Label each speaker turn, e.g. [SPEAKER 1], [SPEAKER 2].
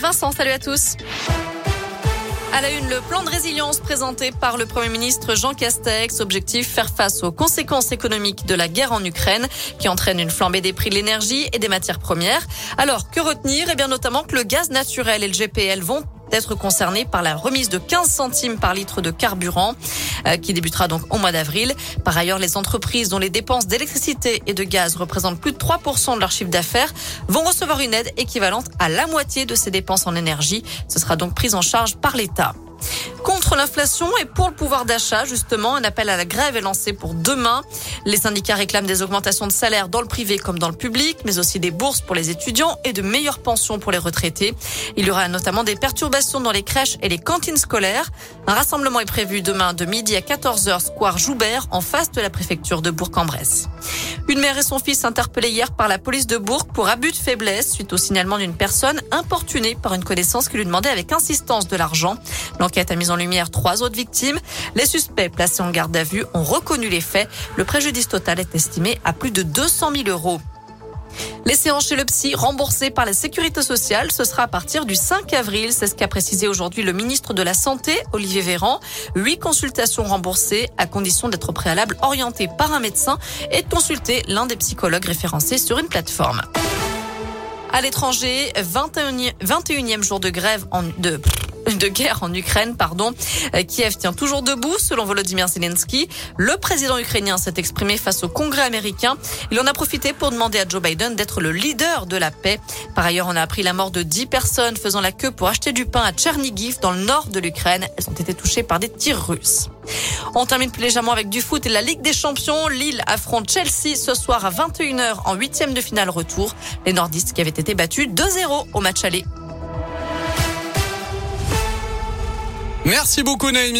[SPEAKER 1] Vincent, salut à tous. À la une, le plan de résilience présenté par le Premier ministre Jean Castex. Objectif, faire face aux conséquences économiques de la guerre en Ukraine qui entraîne une flambée des prix de l'énergie et des matières premières. Alors, que retenir? Eh bien, notamment que le gaz naturel et le GPL vont être concernés par la remise de 15 centimes par litre de carburant euh, qui débutera donc au mois d'avril. Par ailleurs, les entreprises dont les dépenses d'électricité et de gaz représentent plus de 3% de leur chiffre d'affaires vont recevoir une aide équivalente à la moitié de ces dépenses en énergie. Ce sera donc prise en charge par l'État. Contre l'inflation et pour le pouvoir d'achat, justement, un appel à la grève est lancé pour demain. Les syndicats réclament des augmentations de salaire dans le privé comme dans le public, mais aussi des bourses pour les étudiants et de meilleures pensions pour les retraités. Il y aura notamment des perturbations dans les crèches et les cantines scolaires. Un rassemblement est prévu demain de midi à 14h, square Joubert, en face de la préfecture de Bourg-en-Bresse. Une mère et son fils interpellés hier par la police de Bourg pour abus de faiblesse suite au signalement d'une personne importunée par une connaissance qui lui demandait avec insistance de l'argent. L'enquête a mis en lumière trois autres victimes. Les suspects placés en garde à vue ont reconnu les faits. Le préjudice total est estimé à plus de 200 000 euros. Les séances chez le psy remboursées par la sécurité sociale, ce sera à partir du 5 avril. C'est ce qu'a précisé aujourd'hui le ministre de la Santé, Olivier Véran. Huit consultations remboursées à condition d'être préalable orienté par un médecin et de consulter l'un des psychologues référencés sur une plateforme. À l'étranger, 21e, 21e jour de grève en, de de guerre en Ukraine, pardon. Euh, Kiev tient toujours debout, selon Volodymyr Zelensky. Le président ukrainien s'est exprimé face au Congrès américain. Il en a profité pour demander à Joe Biden d'être le leader de la paix. Par ailleurs, on a appris la mort de 10 personnes faisant la queue pour acheter du pain à Tchernigiv, dans le nord de l'Ukraine. Elles ont été touchées par des tirs russes. On termine plus légèrement avec du foot et la Ligue des Champions. Lille affronte Chelsea ce soir à 21h en huitième de finale retour. Les nordistes qui avaient été battus 2-0 au match aller.
[SPEAKER 2] Merci beaucoup Naomi.